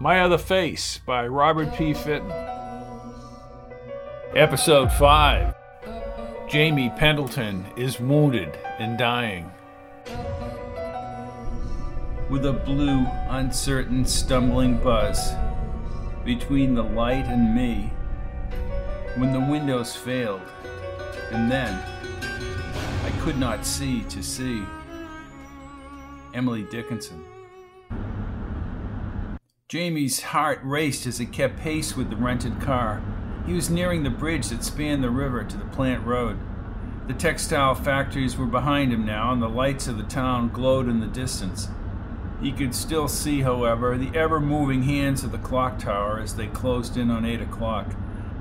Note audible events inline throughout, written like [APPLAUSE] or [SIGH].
My Other Face by Robert P. Fitton. Episode 5 Jamie Pendleton is wounded and dying. With a blue, uncertain, stumbling buzz between the light and me, when the windows failed, and then I could not see to see. Emily Dickinson. Jamie's heart raced as he kept pace with the rented car. He was nearing the bridge that spanned the river to the plant road. The textile factories were behind him now, and the lights of the town glowed in the distance. He could still see, however, the ever moving hands of the clock tower as they closed in on eight o'clock.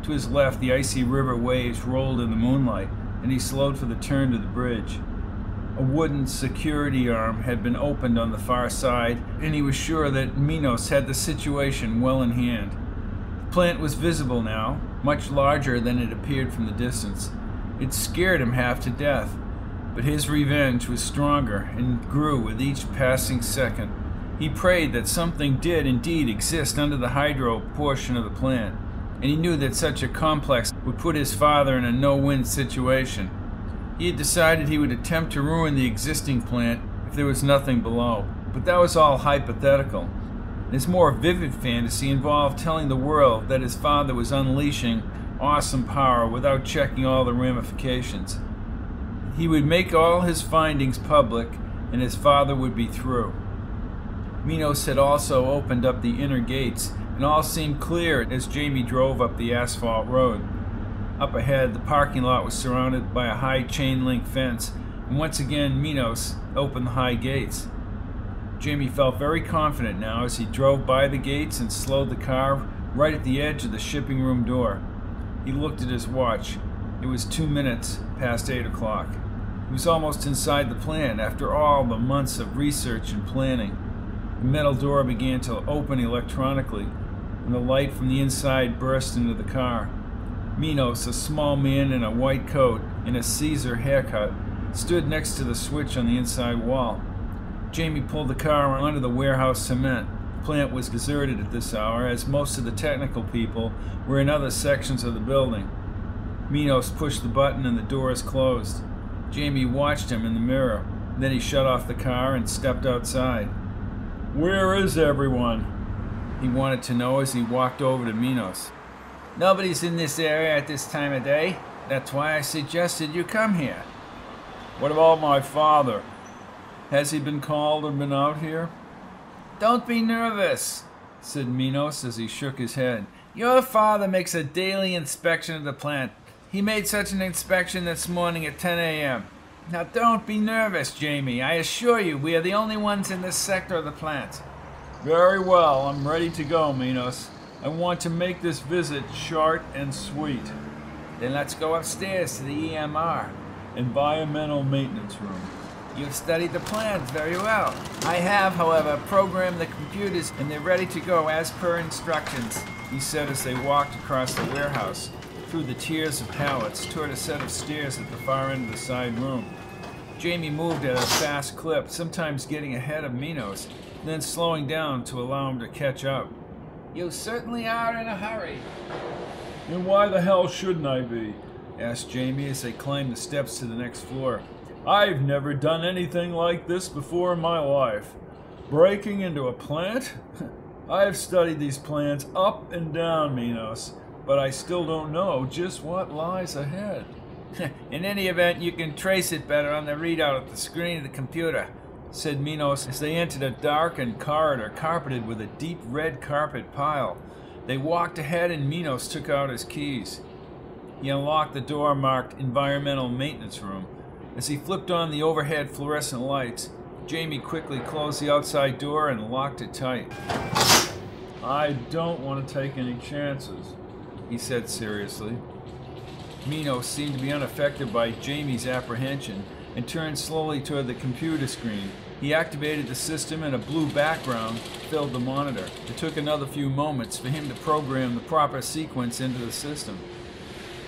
To his left, the icy river waves rolled in the moonlight, and he slowed for the turn to the bridge. A wooden security arm had been opened on the far side, and he was sure that Minos had the situation well in hand. The plant was visible now, much larger than it appeared from the distance. It scared him half to death, but his revenge was stronger and grew with each passing second. He prayed that something did indeed exist under the hydro portion of the plant, and he knew that such a complex would put his father in a no win situation. He had decided he would attempt to ruin the existing plant if there was nothing below, but that was all hypothetical. His more vivid fantasy involved telling the world that his father was unleashing awesome power without checking all the ramifications. He would make all his findings public, and his father would be through. Minos had also opened up the inner gates, and all seemed clear as Jamie drove up the asphalt road. Up ahead, the parking lot was surrounded by a high chain link fence, and once again Minos opened the high gates. Jamie felt very confident now as he drove by the gates and slowed the car right at the edge of the shipping room door. He looked at his watch. It was two minutes past eight o'clock. He was almost inside the plant after all the months of research and planning. The metal door began to open electronically, and the light from the inside burst into the car. Minos, a small man in a white coat and a Caesar haircut, stood next to the switch on the inside wall. Jamie pulled the car onto the warehouse cement. The plant was deserted at this hour, as most of the technical people were in other sections of the building. Minos pushed the button and the doors closed. Jamie watched him in the mirror. Then he shut off the car and stepped outside. Where is everyone? He wanted to know as he walked over to Minos. Nobody's in this area at this time of day. That's why I suggested you come here. What about my father? Has he been called and been out here? Don't be nervous, said Minos as he shook his head. Your father makes a daily inspection of the plant. He made such an inspection this morning at 10 a.m. Now don't be nervous, Jamie. I assure you, we are the only ones in this sector of the plant. Very well, I'm ready to go, Minos. I want to make this visit short and sweet. Then let's go upstairs to the EMR. Environmental Maintenance Room. You've studied the plans very well. I have, however, programmed the computers and they're ready to go as per instructions, he said as they walked across the warehouse, through the tiers of pallets, toward a set of stairs at the far end of the side room. Jamie moved at a fast clip, sometimes getting ahead of Minos, then slowing down to allow him to catch up. You certainly are in a hurry. And why the hell shouldn't I be? asked Jamie as they climbed the steps to the next floor. I've never done anything like this before in my life. Breaking into a plant? [LAUGHS] I've studied these plants up and down, Minos, but I still don't know just what lies ahead. [LAUGHS] in any event, you can trace it better on the readout at the screen of the computer said Minos as they entered a darkened corridor carpeted with a deep red carpet pile. They walked ahead and Minos took out his keys. He unlocked the door marked Environmental Maintenance Room. As he flipped on the overhead fluorescent lights, Jamie quickly closed the outside door and locked it tight. I don't want to take any chances, he said seriously. Minos seemed to be unaffected by Jamie's apprehension and turned slowly toward the computer screen. He activated the system and a blue background filled the monitor. It took another few moments for him to program the proper sequence into the system.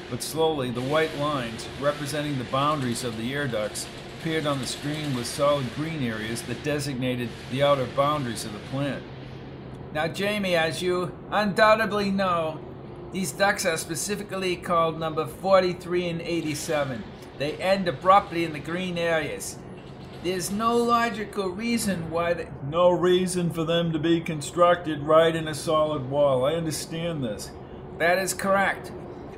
But slowly, the white lines, representing the boundaries of the air ducts, appeared on the screen with solid green areas that designated the outer boundaries of the plant. Now, Jamie, as you undoubtedly know, these ducts are specifically called number 43 and 87. They end abruptly in the green areas. There's no logical reason why they. No reason for them to be constructed right in a solid wall. I understand this. That is correct.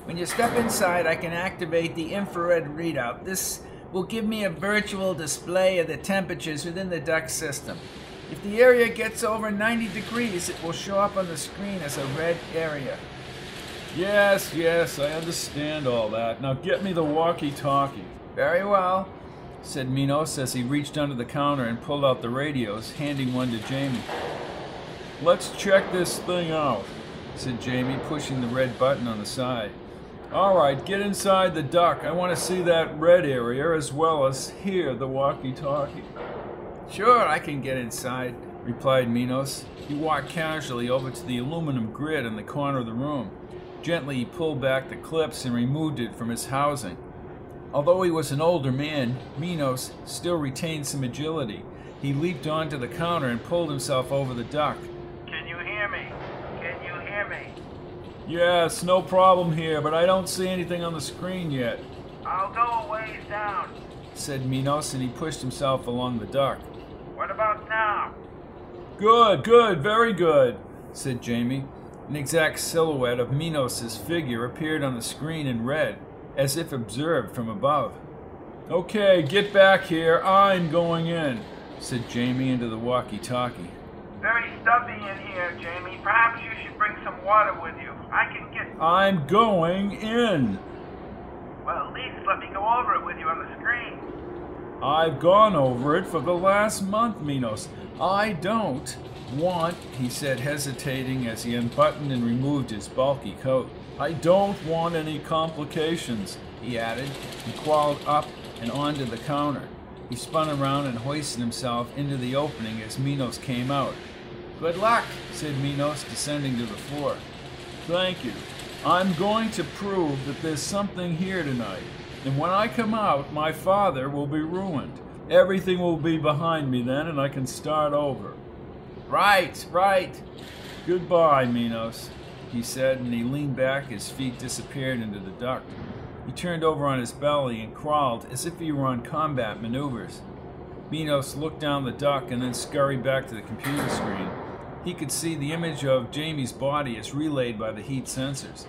When you step inside, I can activate the infrared readout. This will give me a virtual display of the temperatures within the duct system. If the area gets over 90 degrees, it will show up on the screen as a red area. Yes, yes, I understand all that. Now get me the walkie talkie. Very well, said Minos as he reached under the counter and pulled out the radios, handing one to Jamie. Let's check this thing out, said Jamie, pushing the red button on the side. All right, get inside the duct. I want to see that red area as well as hear the walkie talkie. Sure, I can get inside, replied Minos. He walked casually over to the aluminum grid in the corner of the room. Gently, he pulled back the clips and removed it from its housing. Although he was an older man, Minos still retained some agility. He leaped onto the counter and pulled himself over the duct. Can you hear me? Can you hear me? Yes, no problem here, but I don't see anything on the screen yet. I'll go a ways down, said Minos, and he pushed himself along the duct. What about now? Good, good, very good, said Jamie. An exact silhouette of Minos' figure appeared on the screen in red, as if observed from above. Okay, get back here. I'm going in, said Jamie into the walkie talkie. Very stuffy in here, Jamie. Perhaps you should bring some water with you. I can get. I'm going in. Well, at least let me go over it with you on the screen. I've gone over it for the last month, Minos. I don't want, he said, hesitating as he unbuttoned and removed his bulky coat. I don't want any complications, he added, and crawled up and onto the counter. He spun around and hoisted himself into the opening as Minos came out. Good luck, said Minos, descending to the floor. Thank you. I'm going to prove that there's something here tonight, and when I come out, my father will be ruined. Everything will be behind me then, and I can start over. Right, right. Goodbye, Minos, he said, and he leaned back, his feet disappeared into the duct. He turned over on his belly and crawled as if he were on combat maneuvers. Minos looked down the duct and then scurried back to the computer screen. He could see the image of Jamie's body as relayed by the heat sensors.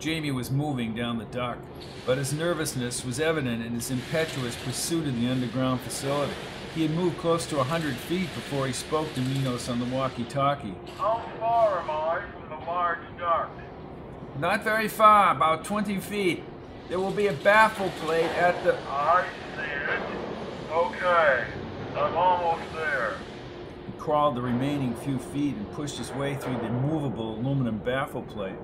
Jamie was moving down the dock, but his nervousness was evident in his impetuous pursuit of the underground facility. He had moved close to a hundred feet before he spoke to Minos on the walkie-talkie. How far am I from the large duct? Not very far, about 20 feet. There will be a baffle plate at the... I see it. Okay, I'm almost there. He crawled the remaining few feet and pushed his way through the movable aluminum baffle plate.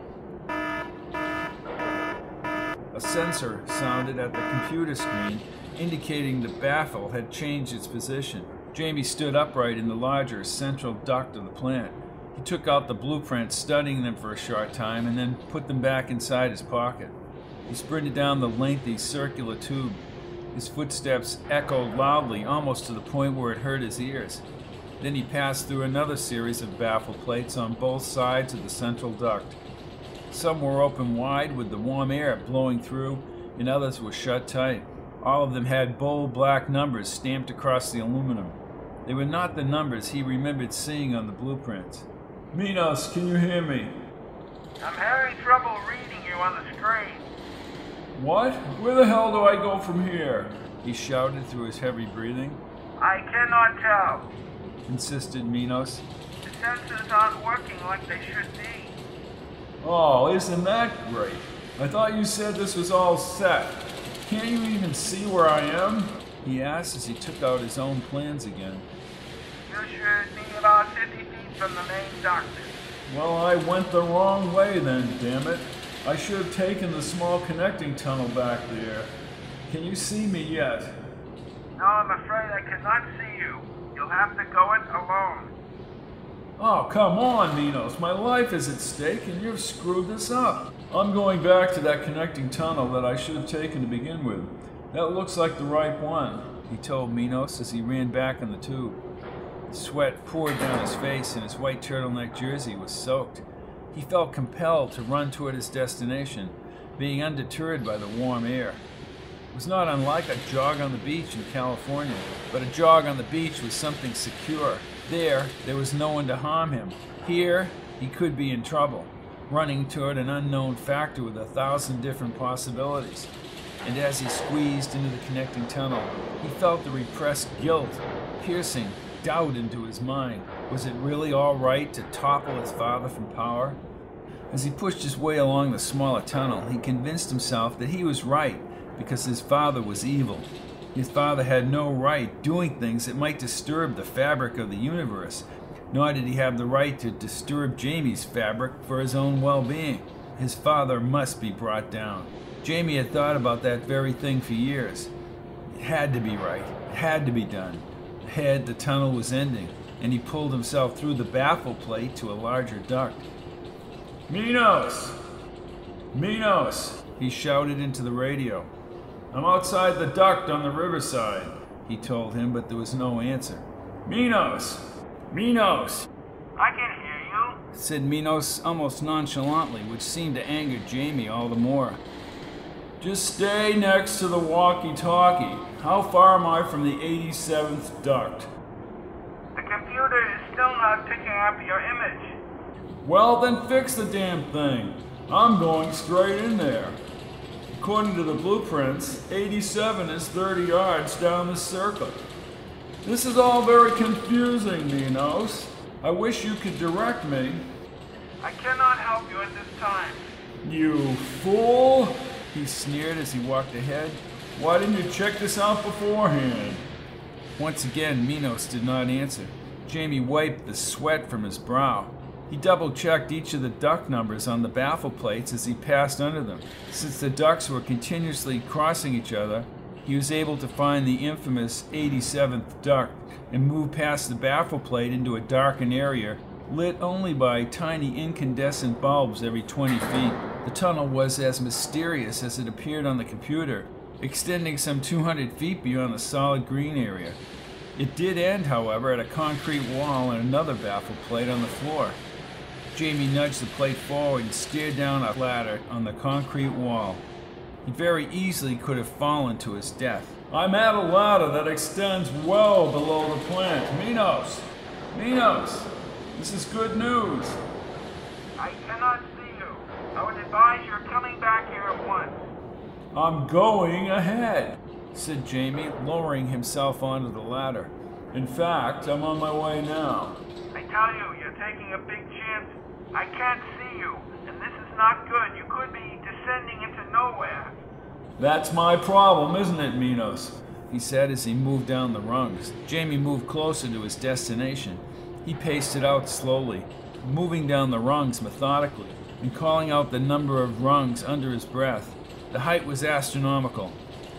A sensor sounded at the computer screen indicating the baffle had changed its position. Jamie stood upright in the larger central duct of the plant. He took out the blueprints, studying them for a short time, and then put them back inside his pocket. He sprinted down the lengthy circular tube. His footsteps echoed loudly, almost to the point where it hurt his ears. Then he passed through another series of baffle plates on both sides of the central duct. Some were open wide with the warm air blowing through, and others were shut tight. All of them had bold black numbers stamped across the aluminum. They were not the numbers he remembered seeing on the blueprints. Minos, can you hear me? I'm having trouble reading you on the screen. What? Where the hell do I go from here? He shouted through his heavy breathing. I cannot tell. Insisted Minos. The sensors aren't working like they should be. Oh, isn't that great? I thought you said this was all set. Can't you even see where I am? He asked as he took out his own plans again. You should be about 50 feet from the main duct. Well, I went the wrong way then, damn it. I should have taken the small connecting tunnel back there. Can you see me yet? No, I'm afraid I cannot see you. You'll have to go it alone. Oh, come on, Minos. My life is at stake and you've screwed this up. I'm going back to that connecting tunnel that I should have taken to begin with. That looks like the right one. he told Minos as he ran back on the tube. Sweat poured down his face and his white turtleneck jersey was soaked. He felt compelled to run toward his destination, being undeterred by the warm air. It was not unlike a jog on the beach in California, but a jog on the beach was something secure. There, there was no one to harm him. Here, he could be in trouble, running toward an unknown factor with a thousand different possibilities. And as he squeezed into the connecting tunnel, he felt the repressed guilt piercing doubt into his mind. Was it really all right to topple his father from power? As he pushed his way along the smaller tunnel, he convinced himself that he was right because his father was evil. His father had no right doing things that might disturb the fabric of the universe, nor did he have the right to disturb Jamie's fabric for his own well being. His father must be brought down. Jamie had thought about that very thing for years. It had to be right, it had to be done. Ahead, the tunnel was ending, and he pulled himself through the baffle plate to a larger duct. Minos! Minos! He shouted into the radio. I'm outside the duct on the riverside, he told him, but there was no answer. Minos! Minos! I can hear you, said Minos almost nonchalantly, which seemed to anger Jamie all the more. Just stay next to the walkie talkie. How far am I from the 87th duct? The computer is still not picking up your image. Well, then fix the damn thing. I'm going straight in there. According to the blueprints, 87 is 30 yards down the circle. This is all very confusing, Minos. I wish you could direct me. I cannot help you at this time. You fool! He sneered as he walked ahead. Why didn't you check this out beforehand? Once again, Minos did not answer. Jamie wiped the sweat from his brow. He double checked each of the duct numbers on the baffle plates as he passed under them. Since the ducts were continuously crossing each other, he was able to find the infamous 87th duct and move past the baffle plate into a darkened area lit only by tiny incandescent bulbs every 20 feet. The tunnel was as mysterious as it appeared on the computer, extending some 200 feet beyond the solid green area. It did end, however, at a concrete wall and another baffle plate on the floor. Jamie nudged the plate forward and stared down a ladder on the concrete wall. He very easily could have fallen to his death. I'm at a ladder that extends well below the plant. Minos! Minos! This is good news. I cannot see you. I would advise you're coming back here at once. I'm going ahead, said Jamie, lowering himself onto the ladder. In fact, I'm on my way now. I tell you, you're taking a big chance. I can't see you, and this is not good. You could be descending into nowhere. That's my problem, isn't it, Minos? He said as he moved down the rungs. Jamie moved closer to his destination. He paced it out slowly, moving down the rungs methodically and calling out the number of rungs under his breath. The height was astronomical,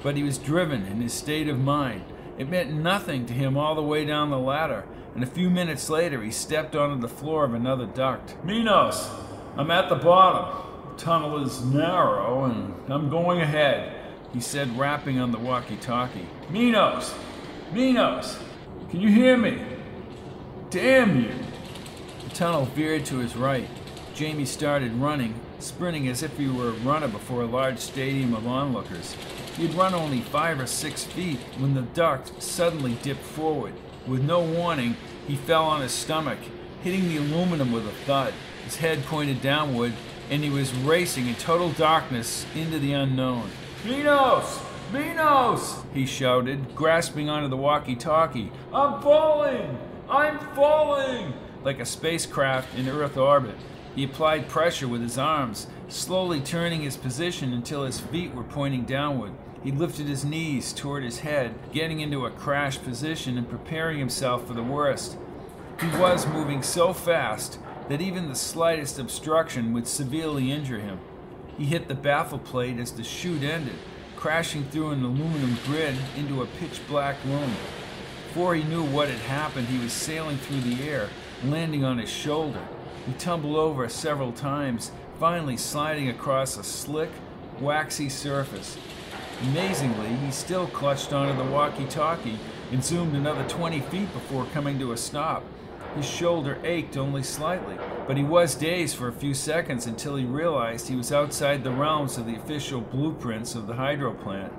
but he was driven in his state of mind. It meant nothing to him all the way down the ladder, and a few minutes later he stepped onto the floor of another duct. Minos, I'm at the bottom. The tunnel is narrow, and I'm going ahead, he said, rapping on the walkie talkie. Minos! Minos! Can you hear me? Damn you! The tunnel veered to his right. Jamie started running, sprinting as if he were a runner before a large stadium of onlookers. He had run only five or six feet when the duct suddenly dipped forward. With no warning, he fell on his stomach, hitting the aluminum with a thud. His head pointed downward, and he was racing in total darkness into the unknown. Minos! Minos! He shouted, grasping onto the walkie talkie. I'm falling! I'm falling! Like a spacecraft in Earth orbit, he applied pressure with his arms, slowly turning his position until his feet were pointing downward. He lifted his knees toward his head, getting into a crash position and preparing himself for the worst. He was moving so fast that even the slightest obstruction would severely injure him. He hit the baffle plate as the chute ended, crashing through an aluminum grid into a pitch black room. Before he knew what had happened, he was sailing through the air, landing on his shoulder. He tumbled over several times, finally sliding across a slick, waxy surface. Amazingly, he still clutched onto the walkie talkie and zoomed another 20 feet before coming to a stop. His shoulder ached only slightly, but he was dazed for a few seconds until he realized he was outside the realms of the official blueprints of the hydro plant.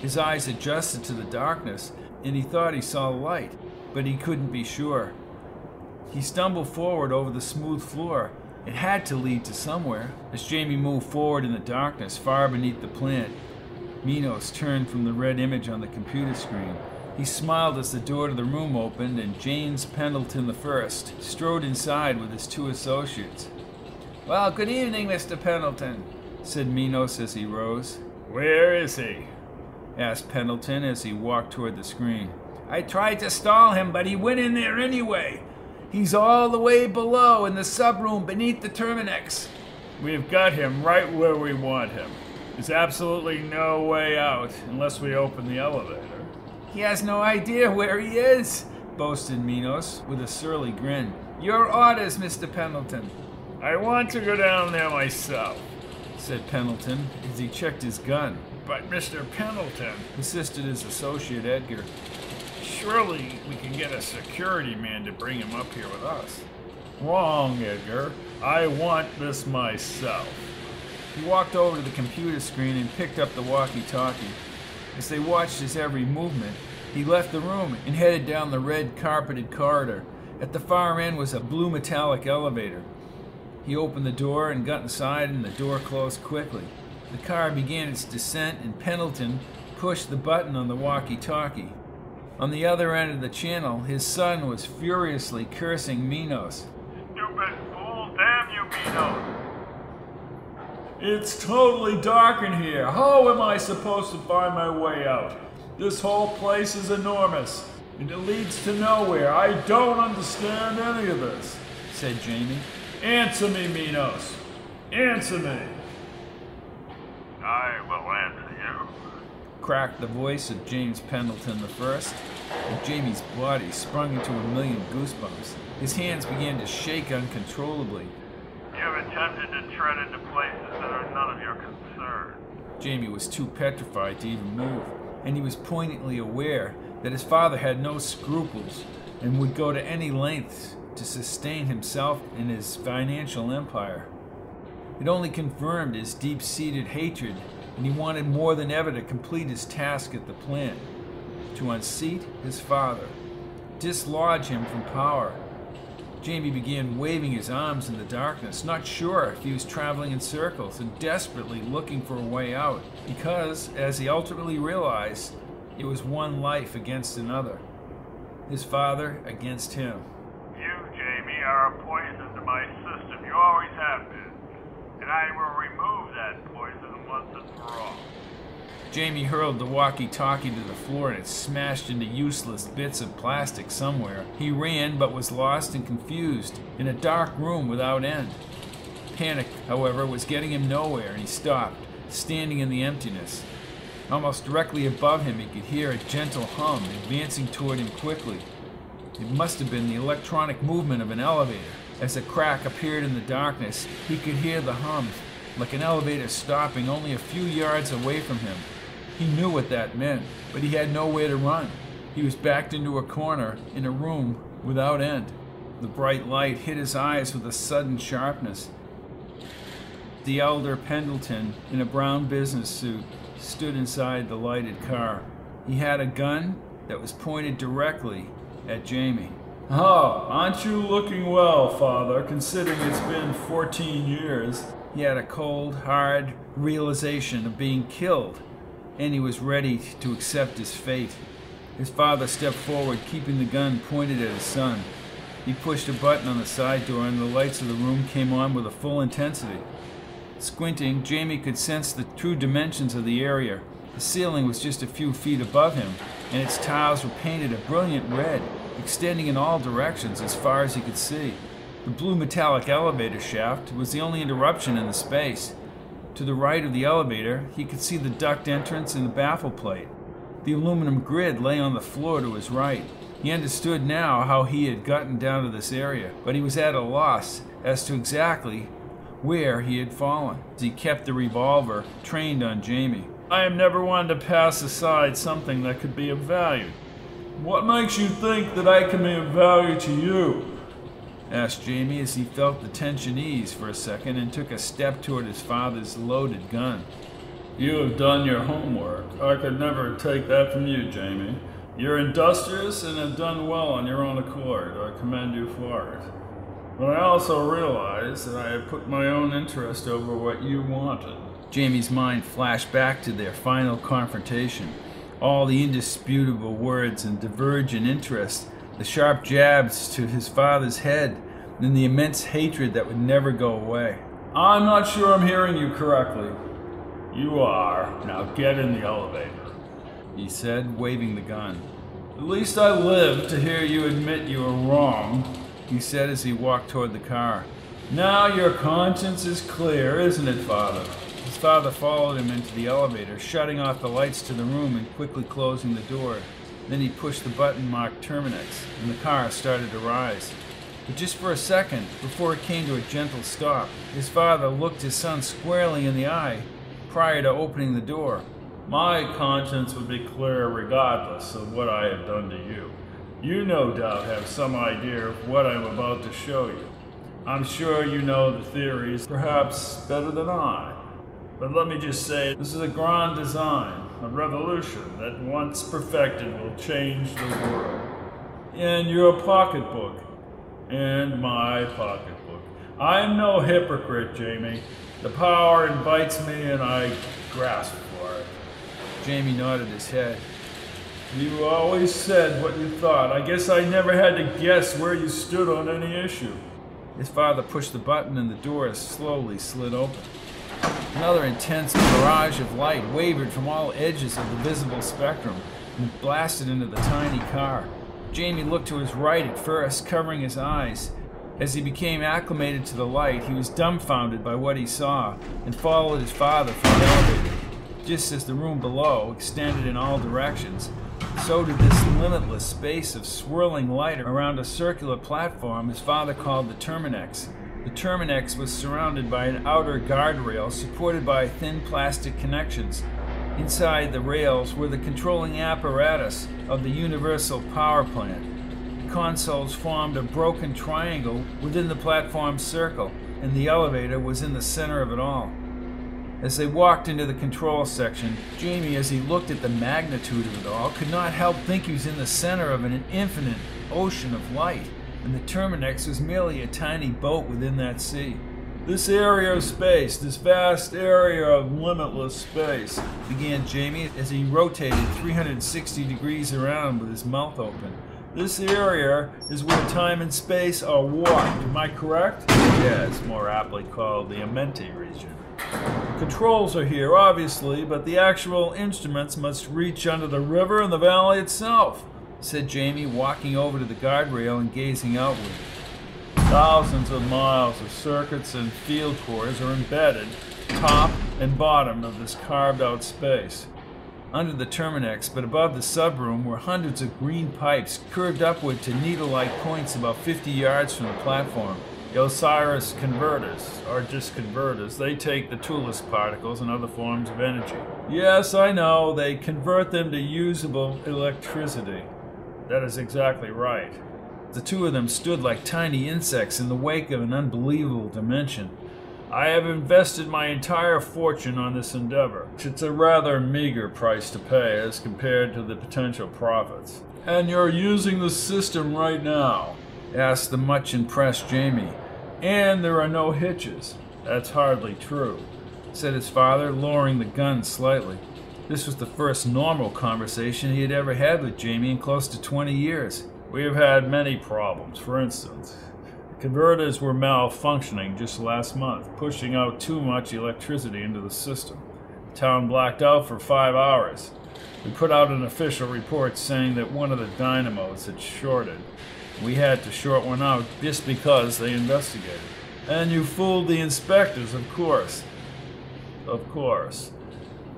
His eyes adjusted to the darkness, and he thought he saw light, but he couldn't be sure. He stumbled forward over the smooth floor. It had to lead to somewhere. As Jamie moved forward in the darkness far beneath the plant, Minos turned from the red image on the computer screen. He smiled as the door to the room opened and James Pendleton I strode inside with his two associates. Well, good evening, Mr. Pendleton, said Minos as he rose. Where is he? asked Pendleton as he walked toward the screen. I tried to stall him, but he went in there anyway. He's all the way below in the subroom beneath the Terminex. We've got him right where we want him. There's absolutely no way out unless we open the elevator. He has no idea where he is, boasted Minos with a surly grin. Your orders, Mr. Pendleton. I want to go down there myself, said Pendleton as he checked his gun. But, Mr. Pendleton, insisted his associate Edgar, surely we can get a security man to bring him up here with us. Wrong, Edgar. I want this myself. He walked over to the computer screen and picked up the walkie talkie. As they watched his every movement, he left the room and headed down the red carpeted corridor. At the far end was a blue metallic elevator. He opened the door and got inside, and the door closed quickly. The car began its descent, and Pendleton pushed the button on the walkie talkie. On the other end of the channel, his son was furiously cursing Minos. Stupid fool! Damn you, Minos! It's totally dark in here. How am I supposed to find my way out? This whole place is enormous, and it leads to nowhere. I don't understand any of this, said Jamie. Answer me, Minos. Answer me. I will answer you. Cracked the voice of James Pendleton I, and Jamie's body sprung into a million goosebumps. His hands began to shake uncontrollably. You've attempted to tread into places that are none of your concern. Jamie was too petrified to even move, and he was poignantly aware that his father had no scruples and would go to any lengths to sustain himself and his financial empire. It only confirmed his deep seated hatred, and he wanted more than ever to complete his task at the plant to unseat his father, dislodge him from power. Jamie began waving his arms in the darkness, not sure if he was traveling in circles and desperately looking for a way out, because, as he ultimately realized, it was one life against another. His father against him. You, Jamie, are a poison to my system. You always have been and I will remove that poison once and for all. Jamie hurled the walkie-talkie to the floor and it smashed into useless bits of plastic somewhere. He ran but was lost and confused in a dark room without end. Panic, however, was getting him nowhere and he stopped, standing in the emptiness. Almost directly above him, he could hear a gentle hum advancing toward him quickly. It must have been the electronic movement of an elevator. As a crack appeared in the darkness, he could hear the hum, like an elevator stopping only a few yards away from him. He knew what that meant, but he had nowhere to run. He was backed into a corner in a room without end. The bright light hit his eyes with a sudden sharpness. The elder Pendleton, in a brown business suit, stood inside the lighted car. He had a gun that was pointed directly at Jamie. Oh, aren't you looking well, Father, considering it's been 14 years? He had a cold, hard realization of being killed, and he was ready to accept his fate. His father stepped forward, keeping the gun pointed at his son. He pushed a button on the side door, and the lights of the room came on with a full intensity. Squinting, Jamie could sense the true dimensions of the area. The ceiling was just a few feet above him, and its tiles were painted a brilliant red extending in all directions as far as he could see. The blue metallic elevator shaft was the only interruption in the space. To the right of the elevator, he could see the duct entrance and the baffle plate. The aluminum grid lay on the floor to his right. He understood now how he had gotten down to this area, but he was at a loss as to exactly where he had fallen. He kept the revolver trained on Jamie. I am never one to pass aside something that could be of value. What makes you think that I can be of value to you? Asked Jamie as he felt the tension ease for a second and took a step toward his father's loaded gun. You have done your homework. I could never take that from you, Jamie. You're industrious and have done well on your own accord. I commend you for it. But I also realize that I have put my own interest over what you wanted. Jamie's mind flashed back to their final confrontation. All the indisputable words and divergent interests, the sharp jabs to his father's head, and the immense hatred that would never go away. I'm not sure I'm hearing you correctly. You are. Now get in the elevator, he said, waving the gun. At least I live to hear you admit you were wrong, he said as he walked toward the car. Now your conscience is clear, isn't it, Father? His father followed him into the elevator, shutting off the lights to the room and quickly closing the door. Then he pushed the button marked Terminix, and the car started to rise. But just for a second, before it came to a gentle stop, his father looked his son squarely in the eye prior to opening the door. My conscience would be clear regardless of what I have done to you. You no doubt have some idea of what I'm about to show you. I'm sure you know the theories perhaps better than I. But let me just say, this is a grand design, a revolution that once perfected will change the world. And your pocketbook, and my pocketbook. I am no hypocrite, Jamie. The power invites me and I grasp for it. Jamie nodded his head. You always said what you thought. I guess I never had to guess where you stood on any issue. His father pushed the button and the door slowly slid open. Another intense barrage of light wavered from all edges of the visible spectrum and blasted into the tiny car. Jamie looked to his right at first, covering his eyes. As he became acclimated to the light, he was dumbfounded by what he saw and followed his father from the elevator. Just as the room below extended in all directions, so did this limitless space of swirling light around a circular platform his father called the Terminix. The Terminex was surrounded by an outer guardrail supported by thin plastic connections. Inside the rails were the controlling apparatus of the Universal Power Plant. The consoles formed a broken triangle within the platform's circle, and the elevator was in the center of it all. As they walked into the control section, Jamie, as he looked at the magnitude of it all, could not help think he was in the center of an infinite ocean of light and the Terminex was merely a tiny boat within that sea. This area of space, this vast area of limitless space, began Jamie as he rotated 360 degrees around with his mouth open. This area is where time and space are warped, am I correct? Yes, more aptly called the Amenti region. Controls are here, obviously, but the actual instruments must reach under the river and the valley itself said Jamie, walking over to the guardrail and gazing outward. Thousands of miles of circuits and field cores are embedded, top and bottom of this carved out space. Under the Terminex, but above the subroom, were hundreds of green pipes curved upward to needle like points about 50 yards from the platform. The Osiris converters are just converters. They take the Tulus particles and other forms of energy. Yes, I know, they convert them to usable electricity. That is exactly right. The two of them stood like tiny insects in the wake of an unbelievable dimension. I have invested my entire fortune on this endeavor. It's a rather meager price to pay as compared to the potential profits. And you're using the system right now? asked the much impressed Jamie. And there are no hitches. That's hardly true, said his father, lowering the gun slightly. This was the first normal conversation he had ever had with Jamie in close to 20 years. We have had many problems. For instance, the converters were malfunctioning just last month, pushing out too much electricity into the system. The town blacked out for five hours. We put out an official report saying that one of the dynamos had shorted. We had to short one out just because they investigated. And you fooled the inspectors, of course. Of course.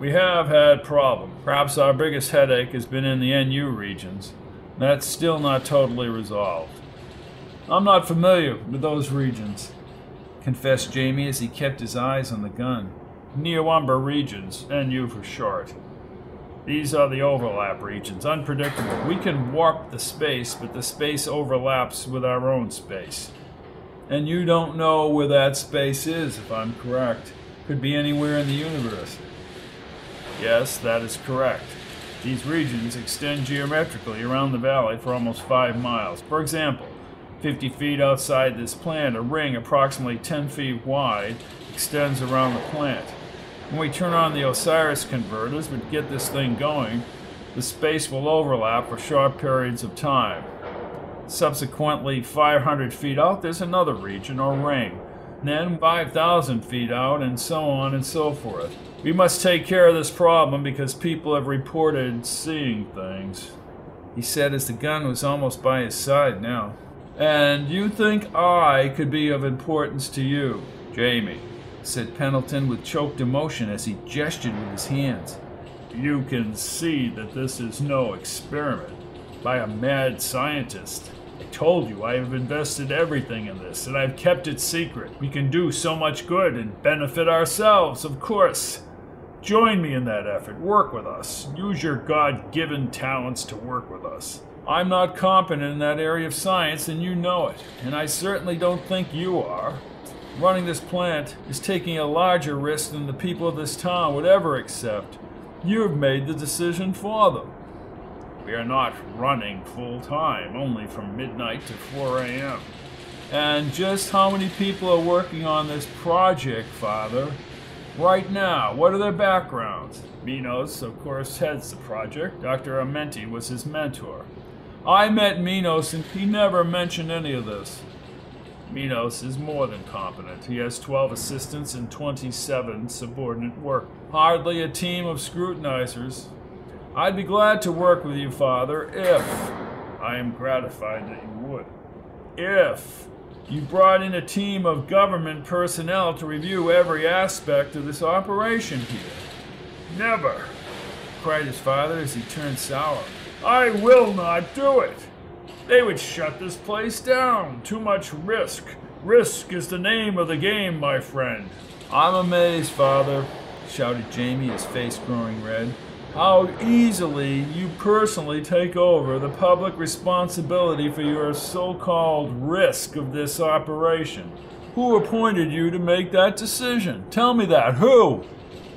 We have had problems. Perhaps our biggest headache has been in the NU regions. That's still not totally resolved. I'm not familiar with those regions, confessed Jamie as he kept his eyes on the gun. Neowumber regions, NU for short. These are the overlap regions, unpredictable. We can warp the space, but the space overlaps with our own space. And you don't know where that space is, if I'm correct. Could be anywhere in the universe. Yes, that is correct. These regions extend geometrically around the valley for almost five miles. For example, 50 feet outside this plant, a ring approximately 10 feet wide extends around the plant. When we turn on the Osiris converters and get this thing going, the space will overlap for short periods of time. Subsequently, 500 feet out, there's another region or ring. Then 5,000 feet out, and so on and so forth. We must take care of this problem because people have reported seeing things. He said as the gun was almost by his side now. And you think I could be of importance to you, Jamie, said Pendleton with choked emotion as he gestured with his hands. You can see that this is no experiment by a mad scientist. I told you I have invested everything in this, and I've kept it secret. We can do so much good and benefit ourselves, of course. Join me in that effort. Work with us. Use your God given talents to work with us. I'm not competent in that area of science, and you know it, and I certainly don't think you are. Running this plant is taking a larger risk than the people of this town would ever accept. You have made the decision for them. We are not running full time, only from midnight to 4 a.m. And just how many people are working on this project, Father? Right now, what are their backgrounds? Minos, of course, heads the project. Dr. Amenti was his mentor. I met Minos and he never mentioned any of this. Minos is more than competent. He has 12 assistants and 27 subordinate work. Hardly a team of scrutinizers. I'd be glad to work with you, Father, if I am gratified that you would. If you brought in a team of government personnel to review every aspect of this operation here. Never, cried his father as he turned sour. I will not do it. They would shut this place down. Too much risk. Risk is the name of the game, my friend. I'm amazed, Father, shouted Jamie, his face growing red, how easily you personally take over the public responsibility for your so called risk of this operation. Who appointed you to make that decision? Tell me that. Who?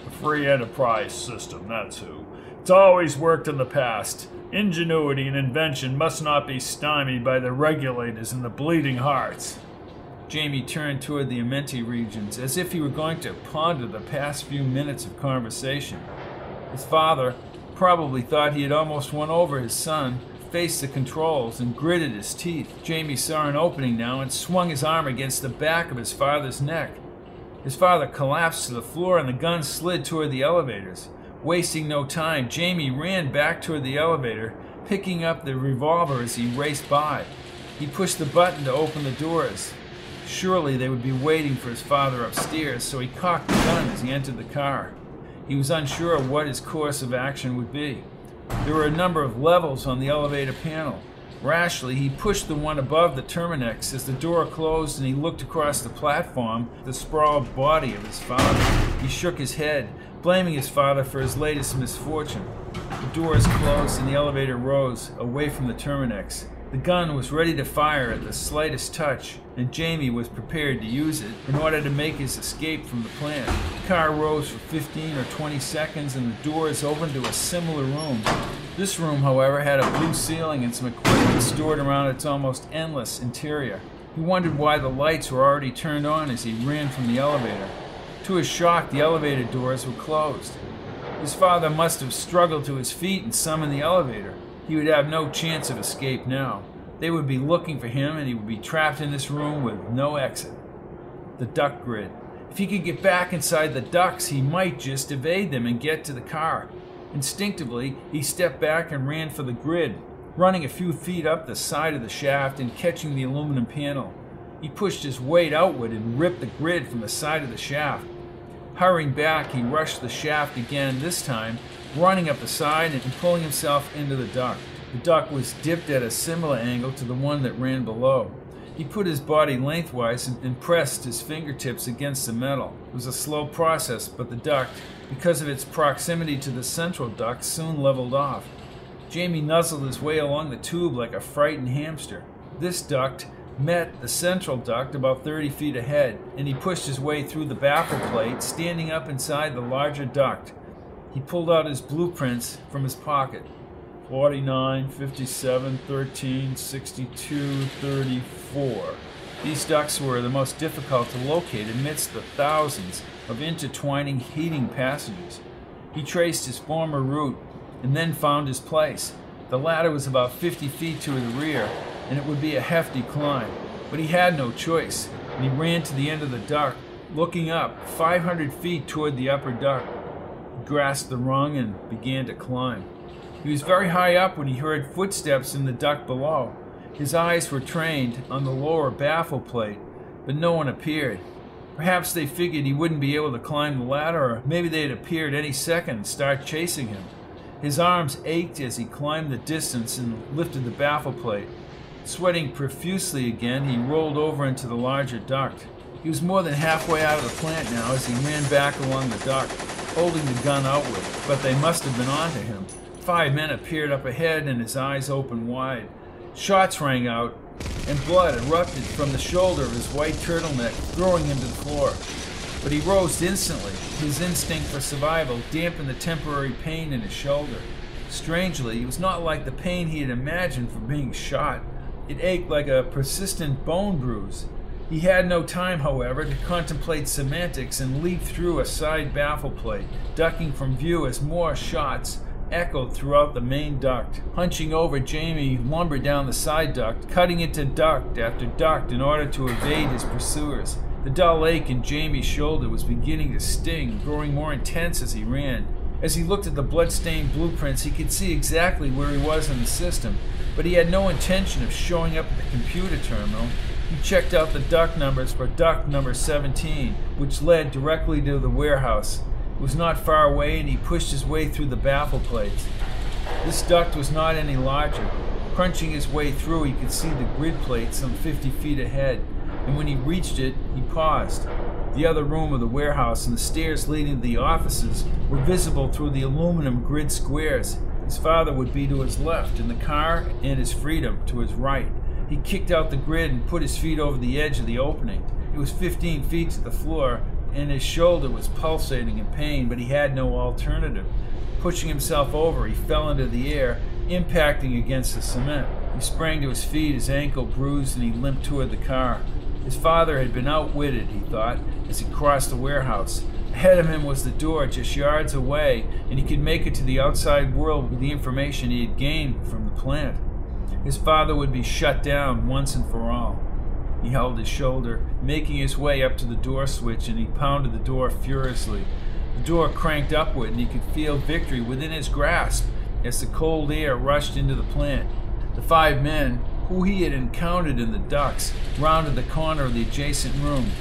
The free enterprise system, that's who. It's always worked in the past. Ingenuity and invention must not be stymied by the regulators and the bleeding hearts. Jamie turned toward the Amenti regions as if he were going to ponder the past few minutes of conversation. His father probably thought he had almost won over his son, faced the controls, and gritted his teeth. Jamie saw an opening now and swung his arm against the back of his father's neck. His father collapsed to the floor and the gun slid toward the elevators. Wasting no time, Jamie ran back toward the elevator, picking up the revolver as he raced by. He pushed the button to open the doors. Surely they would be waiting for his father upstairs, so he cocked the gun as he entered the car. He was unsure of what his course of action would be. There were a number of levels on the elevator panel. Rashly, he pushed the one above the Terminex as the door closed and he looked across the platform at the sprawled body of his father. He shook his head, blaming his father for his latest misfortune. The doors closed and the elevator rose, away from the Terminix. The gun was ready to fire at the slightest touch, and Jamie was prepared to use it in order to make his escape from the plant. The car rose for 15 or 20 seconds and the doors opened to a similar room. This room, however, had a blue ceiling and some equipment stored around its almost endless interior. He wondered why the lights were already turned on as he ran from the elevator. To his shock, the elevator doors were closed. His father must have struggled to his feet and summoned the elevator. He would have no chance of escape now. They would be looking for him, and he would be trapped in this room with no exit. The duct grid. If he could get back inside the ducts, he might just evade them and get to the car. Instinctively, he stepped back and ran for the grid, running a few feet up the side of the shaft and catching the aluminum panel. He pushed his weight outward and ripped the grid from the side of the shaft. Hurrying back, he rushed the shaft again, this time running up the side and pulling himself into the duct. The duct was dipped at a similar angle to the one that ran below. He put his body lengthwise and pressed his fingertips against the metal. It was a slow process, but the duct, because of its proximity to the central duct, soon leveled off. Jamie nuzzled his way along the tube like a frightened hamster. This duct met the central duct about 30 feet ahead, and he pushed his way through the baffle plate, standing up inside the larger duct. He pulled out his blueprints from his pocket. 49, 57, 13, 62, 34. These ducts were the most difficult to locate amidst the thousands of intertwining heating passages. He traced his former route and then found his place. The ladder was about 50 feet to the rear, and it would be a hefty climb. But he had no choice, and he ran to the end of the duct, looking up 500 feet toward the upper duct. Grasped the rung and began to climb. He was very high up when he heard footsteps in the duct below. His eyes were trained on the lower baffle plate, but no one appeared. Perhaps they figured he wouldn't be able to climb the ladder, or maybe they'd appear at any second and start chasing him. His arms ached as he climbed the distance and lifted the baffle plate. Sweating profusely again, he rolled over into the larger duct. He was more than halfway out of the plant now as he ran back along the duct, holding the gun outward, but they must have been onto him. Five men appeared up ahead and his eyes opened wide. Shots rang out, and blood erupted from the shoulder of his white turtleneck, throwing him to the floor. But he rose instantly. His instinct for survival dampened the temporary pain in his shoulder. Strangely, it was not like the pain he had imagined from being shot. It ached like a persistent bone bruise. He had no time, however, to contemplate semantics and leaped through a side baffle plate, ducking from view as more shots echoed throughout the main duct. Hunching over, Jamie lumbered down the side duct, cutting into duct after duct in order to evade his pursuers. The dull ache in Jamie's shoulder was beginning to sting, growing more intense as he ran. As he looked at the blood-stained blueprints, he could see exactly where he was in the system, but he had no intention of showing up at the computer terminal. He checked out the duct numbers for duct number 17, which led directly to the warehouse It was not far away and he pushed his way through the baffle plates. This duct was not any larger. Crunching his way through, he could see the grid plate some 50 feet ahead, and when he reached it, he paused. The other room of the warehouse and the stairs leading to the offices were visible through the aluminum grid squares. His father would be to his left, and the car and his freedom to his right. He kicked out the grid and put his feet over the edge of the opening. It was 15 feet to the floor, and his shoulder was pulsating in pain, but he had no alternative. Pushing himself over, he fell into the air, impacting against the cement. He sprang to his feet, his ankle bruised, and he limped toward the car. His father had been outwitted, he thought, as he crossed the warehouse. Ahead of him was the door, just yards away, and he could make it to the outside world with the information he had gained from the plant. His father would be shut down once and for all. He held his shoulder, making his way up to the door switch, and he pounded the door furiously. The door cranked upward, and he could feel victory within his grasp as the cold air rushed into the plant. The five men, who he had encountered in the ducts, rounded the corner of the adjacent room.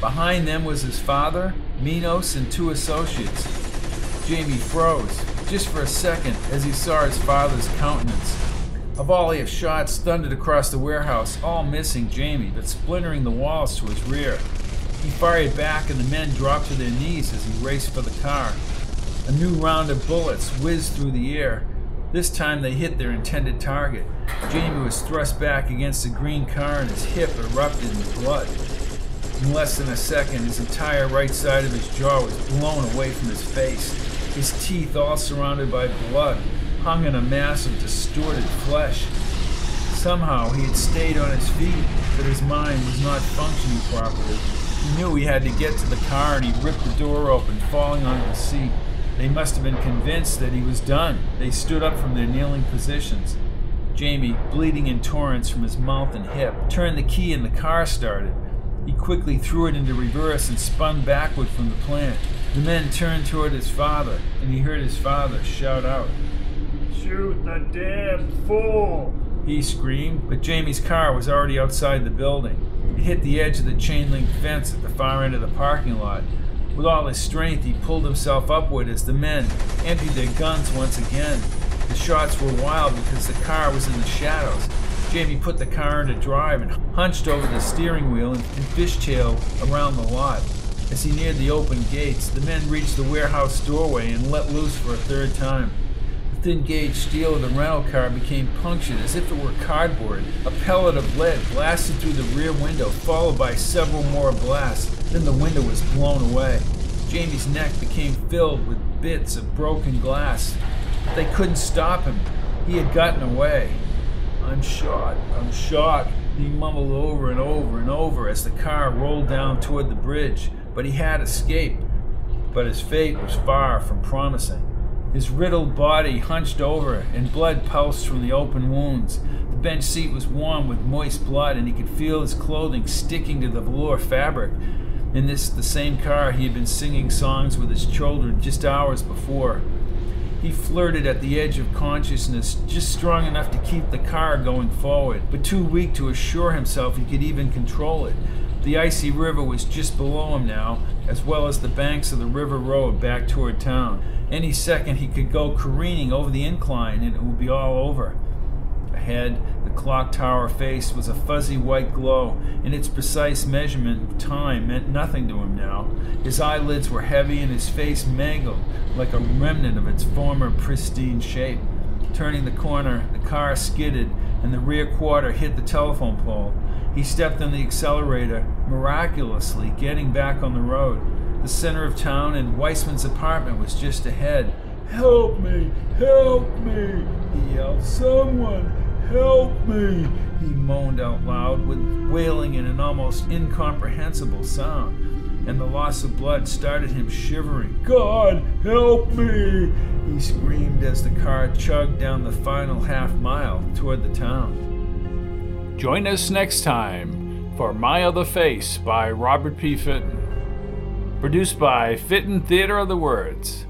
Behind them was his father, Minos, and two associates. Jamie froze, just for a second, as he saw his father's countenance. A volley of shots thundered across the warehouse, all missing Jamie, but splintering the walls to his rear. He fired back, and the men dropped to their knees as he raced for the car. A new round of bullets whizzed through the air. This time they hit their intended target. Jamie was thrust back against the green car, and his hip erupted in blood. In less than a second, his entire right side of his jaw was blown away from his face, his teeth all surrounded by blood hung in a mass of distorted flesh. Somehow he had stayed on his feet, but his mind was not functioning properly. He knew he had to get to the car and he ripped the door open, falling onto the seat. They must have been convinced that he was done. They stood up from their kneeling positions. Jamie, bleeding in torrents from his mouth and hip, turned the key and the car started. He quickly threw it into reverse and spun backward from the plant. The men turned toward his father, and he heard his father shout out, Shoot the damn fool! He screamed, but Jamie's car was already outside the building. It hit the edge of the chain link fence at the far end of the parking lot. With all his strength, he pulled himself upward as the men emptied their guns once again. The shots were wild because the car was in the shadows. Jamie put the car into drive and hunched over the steering wheel and, and fishtailed around the lot. As he neared the open gates, the men reached the warehouse doorway and let loose for a third time. The thin gauge steel of the rental car became punctured as if it were cardboard. A pellet of lead blasted through the rear window, followed by several more blasts. Then the window was blown away. Jamie's neck became filled with bits of broken glass. They couldn't stop him. He had gotten away. I'm shot. I'm shot. He mumbled over and over and over as the car rolled down toward the bridge but he had escaped. But his fate was far from promising. His riddled body hunched over, and blood pulsed from the open wounds. The bench seat was warm with moist blood, and he could feel his clothing sticking to the velour fabric. In this, the same car, he had been singing songs with his children just hours before. He flirted at the edge of consciousness, just strong enough to keep the car going forward, but too weak to assure himself he could even control it. The icy river was just below him now, as well as the banks of the river road back toward town. Any second he could go careening over the incline and it would be all over. Ahead, the clock tower face was a fuzzy white glow, and its precise measurement of time meant nothing to him now. His eyelids were heavy and his face mangled, like a remnant of its former pristine shape. Turning the corner, the car skidded, and the rear quarter hit the telephone pole. He stepped on the accelerator, miraculously getting back on the road. The center of town and Weissman's apartment was just ahead. Help me! Help me! He yelled. Someone help me! He moaned out loud, with wailing in an almost incomprehensible sound. And the loss of blood started him shivering. God, help me! He screamed as the car chugged down the final half mile toward the town. Join us next time for My Other Face by Robert P. Fitton. Produced by Fitton Theater of the Words.